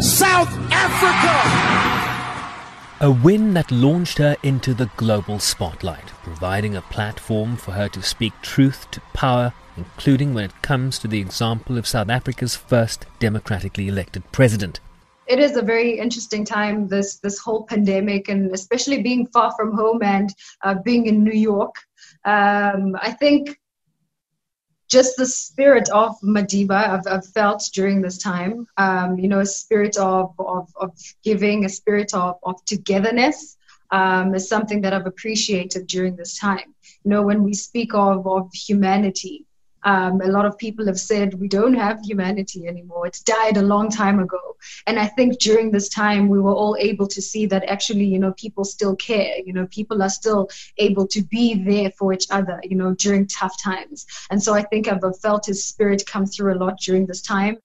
South Africa! A win that launched her into the global spotlight, providing a platform for her to speak truth to power, including when it comes to the example of South Africa's first democratically elected president. It is a very interesting time, this this whole pandemic, and especially being far from home and uh, being in New York. Um, I think just the spirit of Madiba I've, I've felt during this time. Um, you know, a spirit of, of, of giving, a spirit of, of togetherness um, is something that I've appreciated during this time. You know, when we speak of, of humanity, um, a lot of people have said we don't have humanity anymore. It's died a long time ago. And I think during this time, we were all able to see that actually, you know, people still care. You know, people are still able to be there for each other, you know, during tough times. And so I think I've felt his spirit come through a lot during this time.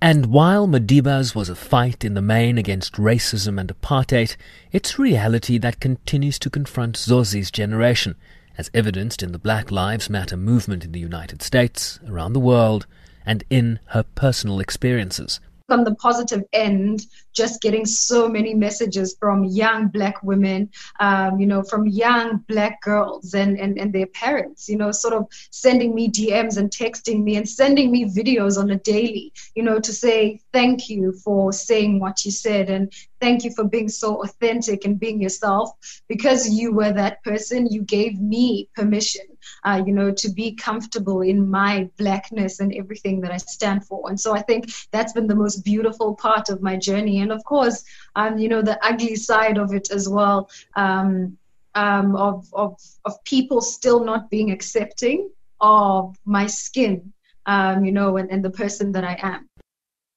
And while Madiba's was a fight in the main against racism and apartheid, it's reality that continues to confront Zozi's generation as evidenced in the Black Lives Matter movement in the United States, around the world, and in her personal experiences on the positive end, just getting so many messages from young black women, um, you know, from young black girls and, and, and their parents, you know, sort of sending me DMs and texting me and sending me videos on a daily, you know, to say thank you for saying what you said and thank you for being so authentic and being yourself. Because you were that person, you gave me permission uh, you know, to be comfortable in my blackness and everything that I stand for. And so I think that's been the most beautiful part of my journey. And of course, um, you know, the ugly side of it as well. Um, um, of, of, of people still not being accepting of my skin, um, you know, and, and the person that I am.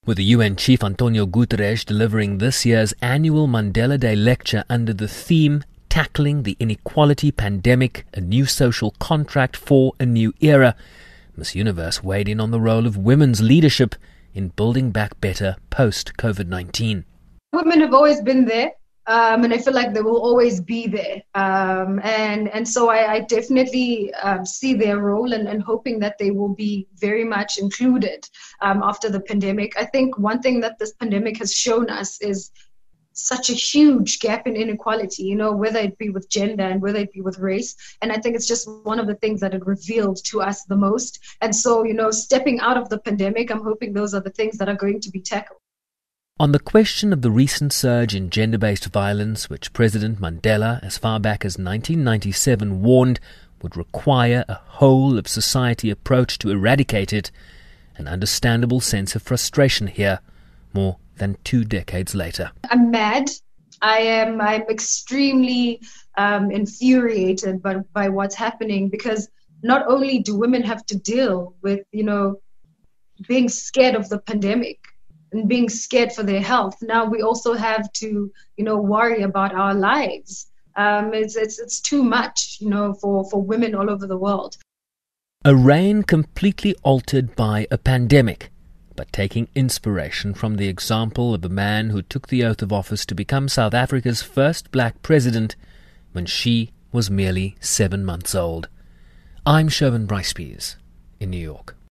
With the UN Chief Antonio Guterres delivering this year's annual Mandela Day lecture under the theme tackling the inequality pandemic, a new social contract for a new era. Miss Universe weighed in on the role of women's leadership in building back better post COVID 19. Women have always been there. Um, and I feel like they will always be there. Um, and and so I, I definitely um, see their role and, and hoping that they will be very much included um, after the pandemic. I think one thing that this pandemic has shown us is such a huge gap in inequality, you know, whether it be with gender and whether it be with race. And I think it's just one of the things that it revealed to us the most. And so, you know, stepping out of the pandemic, I'm hoping those are the things that are going to be tackled. On the question of the recent surge in gender based violence, which President Mandela, as far back as 1997, warned would require a whole of society approach to eradicate it, an understandable sense of frustration here. More than two decades later. I'm mad. I am I'm extremely um, infuriated by, by what's happening because not only do women have to deal with you know being scared of the pandemic and being scared for their health, now we also have to you know worry about our lives. Um, it's, it's it's too much you know for for women all over the world. A reign completely altered by a pandemic but taking inspiration from the example of the man who took the oath of office to become South Africa's first black president when she was merely seven months old. I'm Sherwin Bryce in New York.